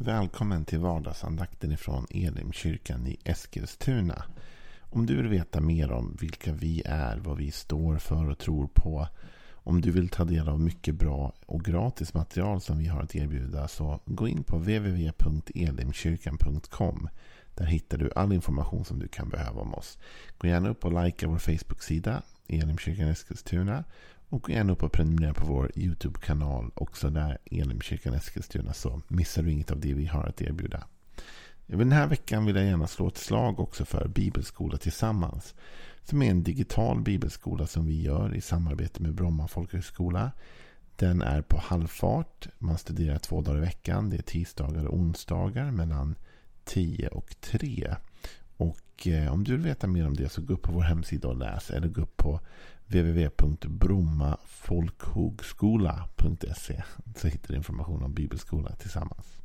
Välkommen till vardagsandakten ifrån Elimkyrkan i Eskilstuna. Om du vill veta mer om vilka vi är, vad vi står för och tror på. Om du vill ta del av mycket bra och gratis material som vi har att erbjuda så gå in på www.elimkyrkan.com. Där hittar du all information som du kan behöva om oss. Gå gärna upp och likea vår Facebook-sida Elimkyrkan Eskilstuna och gå gärna upp och prenumerera på vår YouTube-kanal också där Elimkyrkan Eskilstuna så missar du inget av det vi har att erbjuda. Den här veckan vill jag gärna slå ett slag också för Bibelskola Tillsammans. Som är en digital bibelskola som vi gör i samarbete med Bromma folkhögskola. Den är på halvfart. Man studerar två dagar i veckan. Det är tisdagar och onsdagar mellan 10 och 3. Och eh, om du vill veta mer om det så gå upp på vår hemsida och läs. Eller gå upp på www.brommafolkhogskola.se så hittar du information om bibelskola tillsammans.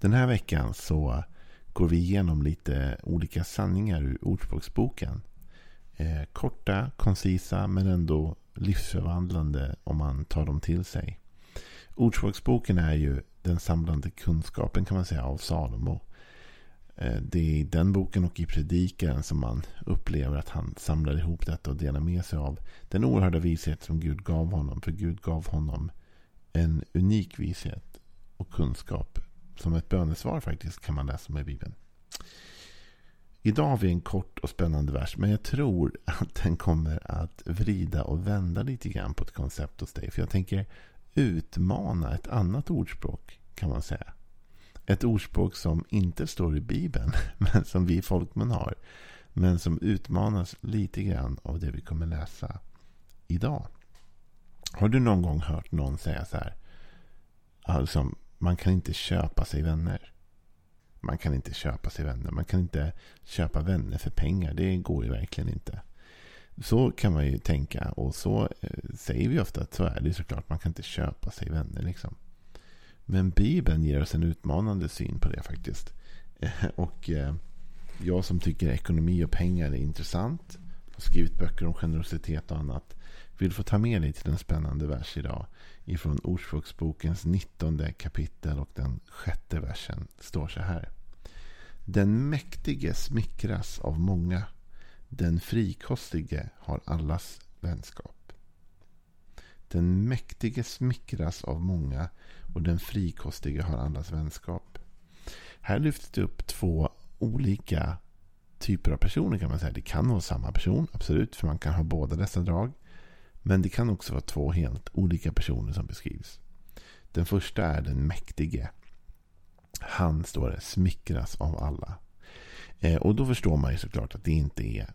Den här veckan så går vi igenom lite olika sanningar ur Ordspråksboken. Eh, korta, koncisa men ändå livsförvandlande om man tar dem till sig. Ordspråksboken är ju den samlande kunskapen kan man säga av Salomo. Eh, det är i den boken och i predikaren som man upplever att han samlar ihop detta och delar med sig av den oerhörda vishet som Gud gav honom. För Gud gav honom en unik vishet och kunskap. Som ett bönesvar faktiskt kan man läsa med Bibeln. Idag har vi en kort och spännande vers. Men jag tror att den kommer att vrida och vända lite grann på ett koncept hos dig. För jag tänker utmana ett annat ordspråk kan man säga. Ett ordspråk som inte står i Bibeln, men som vi folkmän har. Men som utmanas lite grann av det vi kommer läsa idag. Har du någon gång hört någon säga så här? Alltså, man kan inte köpa sig vänner. Man kan inte köpa sig vänner. Man kan inte köpa vänner för pengar. Det går ju verkligen inte. Så kan man ju tänka. Och så eh, säger vi ofta att så är det såklart. Man kan inte köpa sig vänner liksom. Men Bibeln ger oss en utmanande syn på det faktiskt. Eh, och eh, jag som tycker ekonomi och pengar är intressant. Har skrivit böcker om generositet och annat. Vill få ta med dig till en spännande vers idag. Ifrån Ordspråksbokens 19 kapitel och den sjätte versen. står så här. Den mäktige smickras av många. Den frikostige har allas vänskap. Den mäktige smickras av många och den frikostige har allas vänskap. Här lyfts det upp två olika typer av personer kan man säga. Det kan vara samma person, absolut, för man kan ha båda dessa drag. Men det kan också vara två helt olika personer som beskrivs. Den första är den mäktige. Han, står det, smickras av alla. Eh, och då förstår man ju såklart att det inte är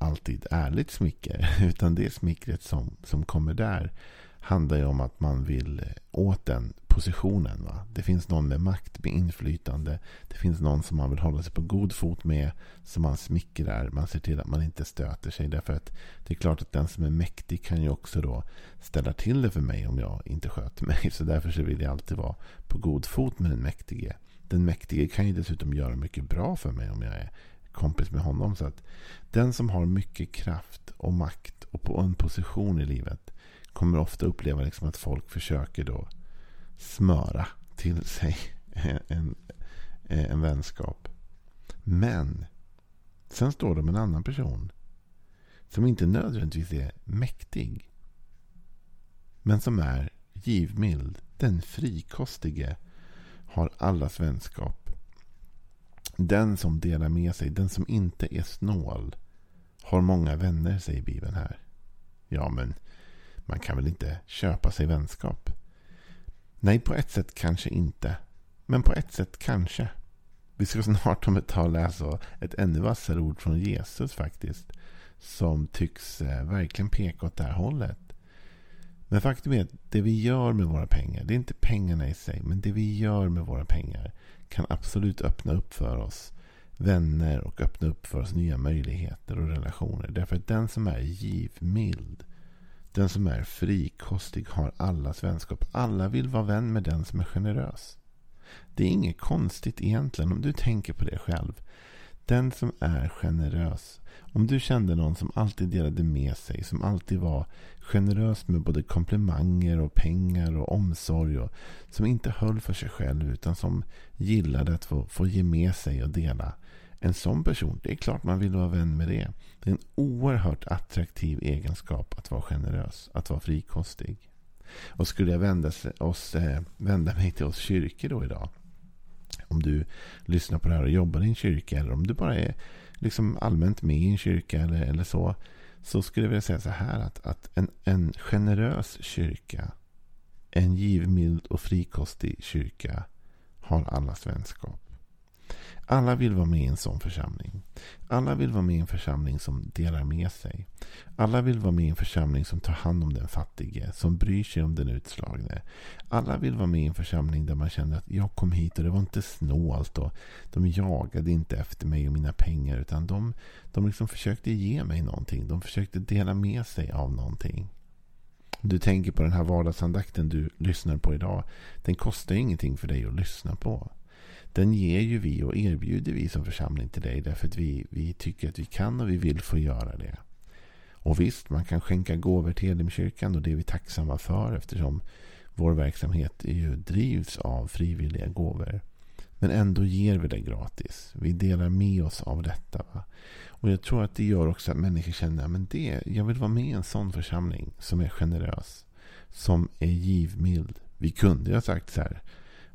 alltid ärligt smicker. Utan det smickret som, som kommer där handlar ju om att man vill eh, åt den positionen. Va? Det finns någon med makt, med inflytande. Det finns någon som man vill hålla sig på god fot med. Som man smickrar. Man ser till att man inte stöter sig. Därför att det är klart att den som är mäktig kan ju också då ställa till det för mig om jag inte sköter mig. Så därför så vill jag alltid vara på god fot med den mäktige. Den mäktige kan ju dessutom göra mycket bra för mig om jag är kompis med honom. Så att den som har mycket kraft och makt och på en position i livet kommer ofta uppleva liksom att folk försöker då smöra till sig en, en vänskap. Men sen står det om en annan person som inte nödvändigtvis är mäktig. Men som är givmild. Den frikostige har allas vänskap. Den som delar med sig, den som inte är snål, har många vänner, säger Bibeln här. Ja, men man kan väl inte köpa sig vänskap? Nej, på ett sätt kanske inte. Men på ett sätt kanske. Vi ska snart om ett tag läsa ett ännu vassare ord från Jesus faktiskt. Som tycks eh, verkligen peka åt det här hållet. Men faktum är att det vi gör med våra pengar, det är inte pengarna i sig, men det vi gör med våra pengar kan absolut öppna upp för oss vänner och öppna upp för oss nya möjligheter och relationer. Därför att den som är givmild, den som är frikostig har allas vänskap. Alla vill vara vän med den som är generös. Det är inget konstigt egentligen om du tänker på det själv. Den som är generös. Om du kände någon som alltid delade med sig. Som alltid var generös med både komplimanger och pengar och omsorg. Och som inte höll för sig själv utan som gillade att få, få ge med sig och dela. En sån person, det är klart man vill vara vän med det. Det är en oerhört attraktiv egenskap att vara generös. Att vara frikostig. Och skulle jag vända, oss, eh, vända mig till oss kyrkor då idag. Om du lyssnar på det här och jobbar i en kyrka. Eller om du bara är liksom allmänt med i en kyrka eller, eller så. Så skulle jag vilja säga så här att, att en, en generös kyrka. En givmild och frikostig kyrka har allas vänskap. Alla vill vara med i en sån församling. Alla vill vara med i en församling som delar med sig. Alla vill vara med i en församling som tar hand om den fattige, som bryr sig om den utslagne. Alla vill vara med i en församling där man känner att jag kom hit och det var inte snålt och de jagade inte efter mig och mina pengar utan de, de liksom försökte ge mig någonting. De försökte dela med sig av någonting. Du tänker på den här vardagsandakten du lyssnar på idag. Den kostar ingenting för dig att lyssna på den ger ju vi och erbjuder vi som församling till dig. Därför att vi, vi tycker att vi kan och vi vill få göra det. Och visst, man kan skänka gåvor till Elimkyrkan och det är vi tacksamma för eftersom vår verksamhet ju drivs av frivilliga gåvor. Men ändå ger vi det gratis. Vi delar med oss av detta. Va? Och jag tror att det gör också att människor känner att jag vill vara med i en sån församling som är generös. Som är givmild. Vi kunde ju ha sagt så här.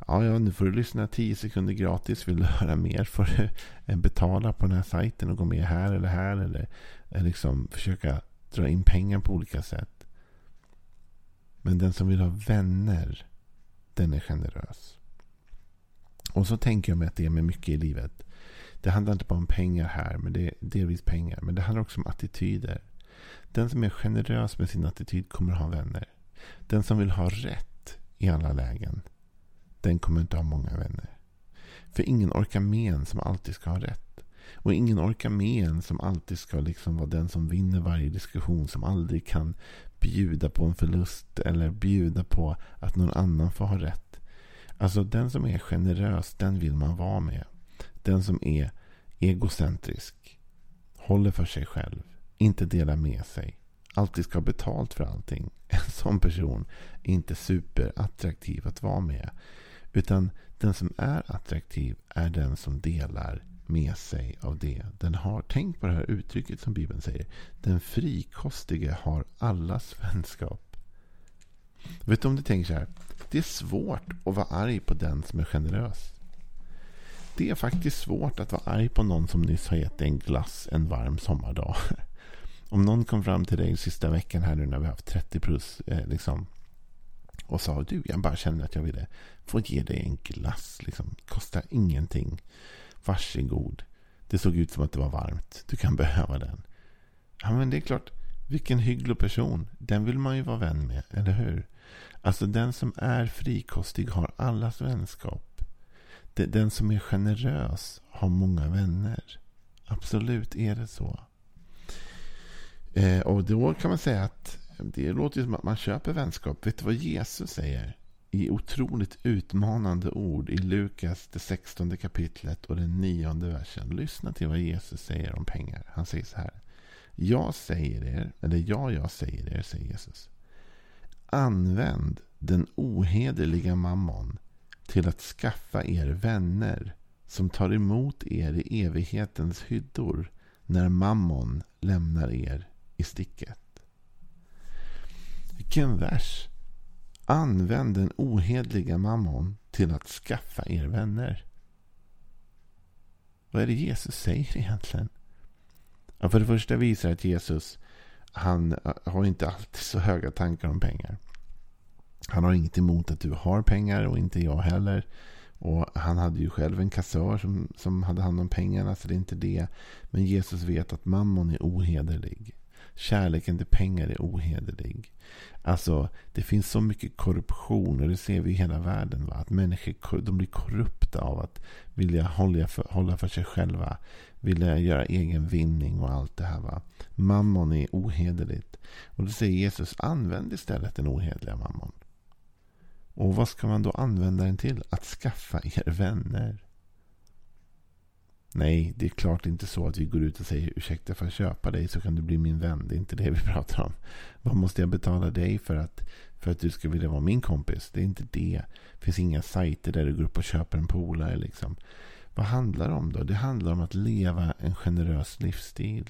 Ja, ja, nu får du lyssna 10 sekunder gratis. Vill du höra mer får du eh, betala på den här sajten och gå med här eller här. Eller eh, liksom försöka dra in pengar på olika sätt. Men den som vill ha vänner, den är generös. Och så tänker jag mig att det är med mycket i livet. Det handlar inte bara om pengar här, men det är delvis pengar. Men det handlar också om attityder. Den som är generös med sin attityd kommer att ha vänner. Den som vill ha rätt i alla lägen den kommer inte ha många vänner. För ingen orkar med en som alltid ska ha rätt. Och ingen orkar med en som alltid ska liksom vara den som vinner varje diskussion. Som aldrig kan bjuda på en förlust eller bjuda på att någon annan får ha rätt. Alltså den som är generös, den vill man vara med. Den som är egocentrisk, håller för sig själv, inte delar med sig, alltid ska ha betalt för allting. En sån person är inte superattraktiv att vara med. Utan den som är attraktiv är den som delar med sig av det den har. Tänk på det här uttrycket som Bibeln säger. Den frikostige har allas vänskap. Vet du om du tänker så här. Det är svårt att vara arg på den som är generös. Det är faktiskt svårt att vara arg på någon som nyss har gett dig en glass en varm sommardag. Om någon kom fram till dig sista veckan här nu när vi har haft 30 plus eh, liksom, och sa du, jag bara känner att jag ville få ge dig en glass. Liksom. Kostar ingenting. Varsågod. Det såg ut som att det var varmt. Du kan behöva den. Ja, men det är klart. Vilken hygglig person. Den vill man ju vara vän med, eller hur? Alltså den som är frikostig har allas vänskap. Den som är generös har många vänner. Absolut är det så. Eh, och då kan man säga att det låter som att man köper vänskap. Vet du vad Jesus säger? I otroligt utmanande ord i Lukas, det 16 kapitlet och den nionde versen. Lyssna till vad Jesus säger om pengar. Han säger så här. Jag säger er, eller ja, jag säger er, säger Jesus. Använd den ohederliga mammon till att skaffa er vänner som tar emot er i evighetens hyddor när mammon lämnar er i sticket. Vilken vers! Använd den ohedliga mammon till att skaffa er vänner. Vad är det Jesus säger egentligen? Ja, för det första visar att Jesus han eh, har inte alltid så höga tankar om pengar. Han har inget emot att du har pengar och inte jag heller. Och Han hade ju själv en kassör som, som hade hand om pengarna, så det är inte det. Men Jesus vet att mammon är ohederlig. Kärleken till pengar är ohederlig. Alltså, det finns så mycket korruption och det ser vi i hela världen. Va? Att människor de blir korrupta av att vilja hålla för, hålla för sig själva. Vilja göra egen vinning och allt det här. Va? Mammon är ohederligt. Och då säger Jesus, använd istället den ohederliga mammon. Och vad ska man då använda den till? Att skaffa er vänner. Nej, det är klart inte så att vi går ut och säger ursäkta för att köpa dig så kan du bli min vän. Det är inte det vi pratar om. Vad måste jag betala dig för att, för att du ska vilja vara min kompis? Det är inte det. Det finns inga sajter där du går upp och köper en polare. Liksom. Vad handlar det om då? Det handlar om att leva en generös livsstil.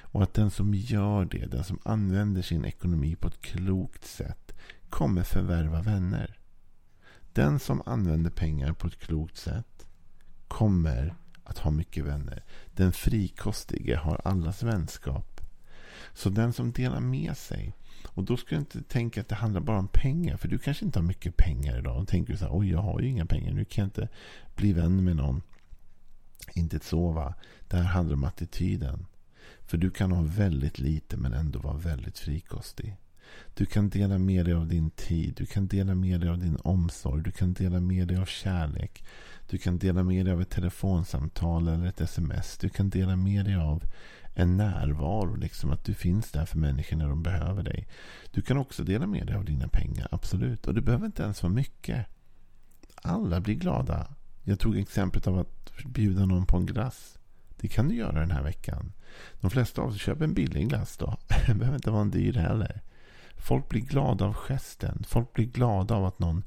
Och att den som gör det, den som använder sin ekonomi på ett klokt sätt, kommer förvärva vänner. Den som använder pengar på ett klokt sätt kommer att ha mycket vänner. Den frikostige har allas vänskap. Så den som delar med sig. Och då ska du inte tänka att det handlar bara om pengar. För du kanske inte har mycket pengar idag. Och tänker så här, oj jag har ju inga pengar. Nu kan jag inte bli vän med någon. Inte så va. Det här handlar om attityden. För du kan ha väldigt lite men ändå vara väldigt frikostig. Du kan dela med dig av din tid. Du kan dela med dig av din omsorg. Du kan dela med dig av kärlek. Du kan dela med dig av ett telefonsamtal eller ett sms. Du kan dela med dig av en närvaro. Liksom att du finns där för människor när de behöver dig. Du kan också dela med dig av dina pengar. Absolut. Och det behöver inte ens vara mycket. Alla blir glada. Jag tog exemplet av att bjuda någon på en glass. Det kan du göra den här veckan. De flesta av oss köper en billig glass då. Det behöver inte vara en dyr heller. Folk blir glada av gesten. Folk blir glada av att någon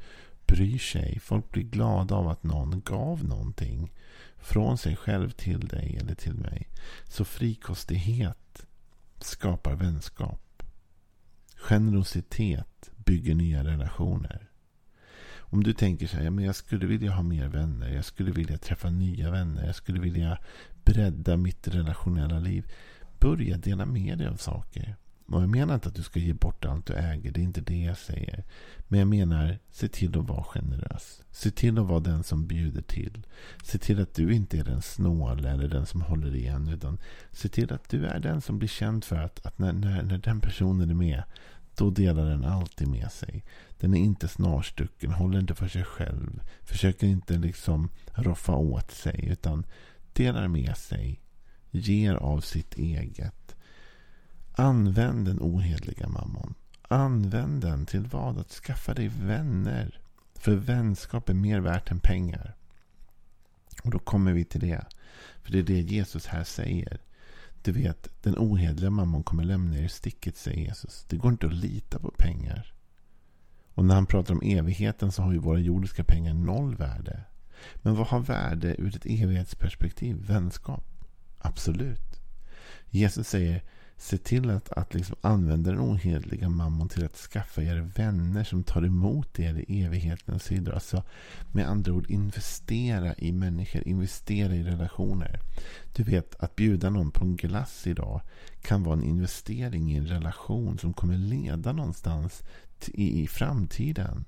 bryr sig. Folk blir glada av att någon gav någonting från sig själv till dig eller till mig. Så frikostighet skapar vänskap. Generositet bygger nya relationer. Om du tänker så här, men jag skulle vilja ha mer vänner. Jag skulle vilja träffa nya vänner. Jag skulle vilja bredda mitt relationella liv. Börja dela med dig av saker. Och jag menar inte att du ska ge bort allt du äger. Det är inte det jag säger. Men jag menar, se till att vara generös. Se till att vara den som bjuder till. Se till att du inte är den snåle eller den som håller igen. Utan se till att du är den som blir känd för att, att när, när, när den personen är med. Då delar den alltid med sig. Den är inte snarstucken, håller inte för sig själv. Försöker inte liksom roffa åt sig. Utan delar med sig. Ger av sitt eget. Använd den ohedliga mammon. Använd den till vad? Att skaffa dig vänner. För vänskap är mer värt än pengar. Och då kommer vi till det. För det är det Jesus här säger. Du vet, den ohedliga mammon kommer lämna er i sticket, säger Jesus. Det går inte att lita på pengar. Och när han pratar om evigheten så har ju våra jordiska pengar noll värde. Men vad har värde ur ett evighetsperspektiv? Vänskap. Absolut. Jesus säger Se till att, att liksom använda den ohederliga mammon till att skaffa er vänner som tar emot er i evighetens sidor. Alltså med andra ord investera i människor, investera i relationer. Du vet att bjuda någon på en glass idag kan vara en investering i en relation som kommer leda någonstans i, i framtiden.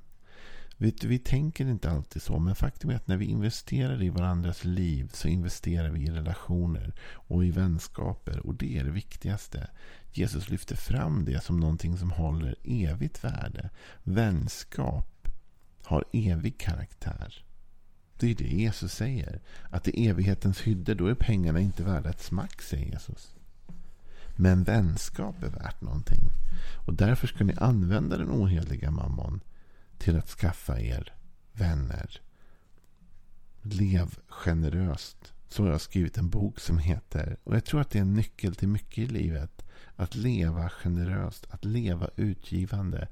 Vi, vi tänker inte alltid så, men faktum är att när vi investerar i varandras liv så investerar vi i relationer och i vänskaper. Och det är det viktigaste. Jesus lyfter fram det som någonting som håller evigt värde. Vänskap har evig karaktär. Det är det Jesus säger. Att i evighetens hydde, då är pengarna inte värda ett smack, säger Jesus. Men vänskap är värt någonting. Och därför ska ni använda den oheliga mammon till att skaffa er vänner. Lev generöst. Så har jag skrivit en bok som heter. Och jag tror att det är en nyckel till mycket i livet. Att leva generöst. Att leva utgivande.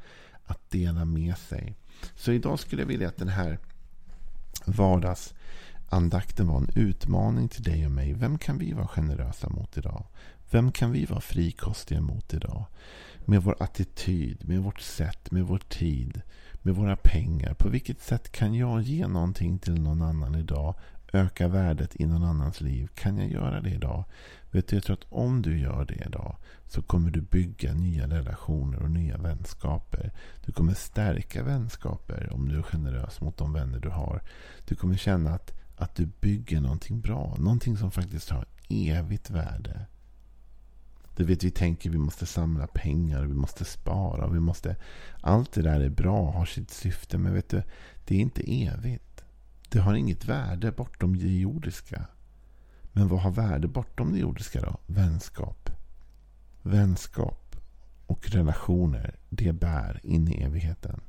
Att dela med sig. Så idag skulle jag vilja att den här vardagsandakten var en utmaning till dig och mig. Vem kan vi vara generösa mot idag? Vem kan vi vara frikostiga mot idag? Med vår attityd, med vårt sätt, med vår tid med våra pengar? På vilket sätt kan jag ge någonting till någon annan idag? Öka värdet i någon annans liv? Kan jag göra det idag? Vet du, jag tror att om du gör det idag så kommer du bygga nya relationer och nya vänskaper. Du kommer stärka vänskaper om du är generös mot de vänner du har. Du kommer känna att, att du bygger någonting bra. Någonting som faktiskt har evigt värde. Du vet, vi tänker vi måste samla pengar, vi måste spara, vi måste... Allt det där är bra, har sitt syfte, men vet du, det är inte evigt. Det har inget värde bortom det jordiska. Men vad har värde bortom det jordiska då? Vänskap. Vänskap och relationer, det bär in i evigheten.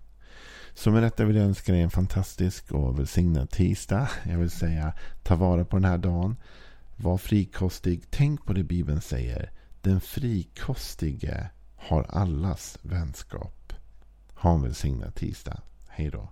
Så med detta vill jag önska dig en fantastisk och välsignad tisdag. Jag vill säga ta vara på den här dagen. Var frikostig. Tänk på det Bibeln säger. Den frikostige har allas vänskap. Ha en välsignad tisdag. Hej då.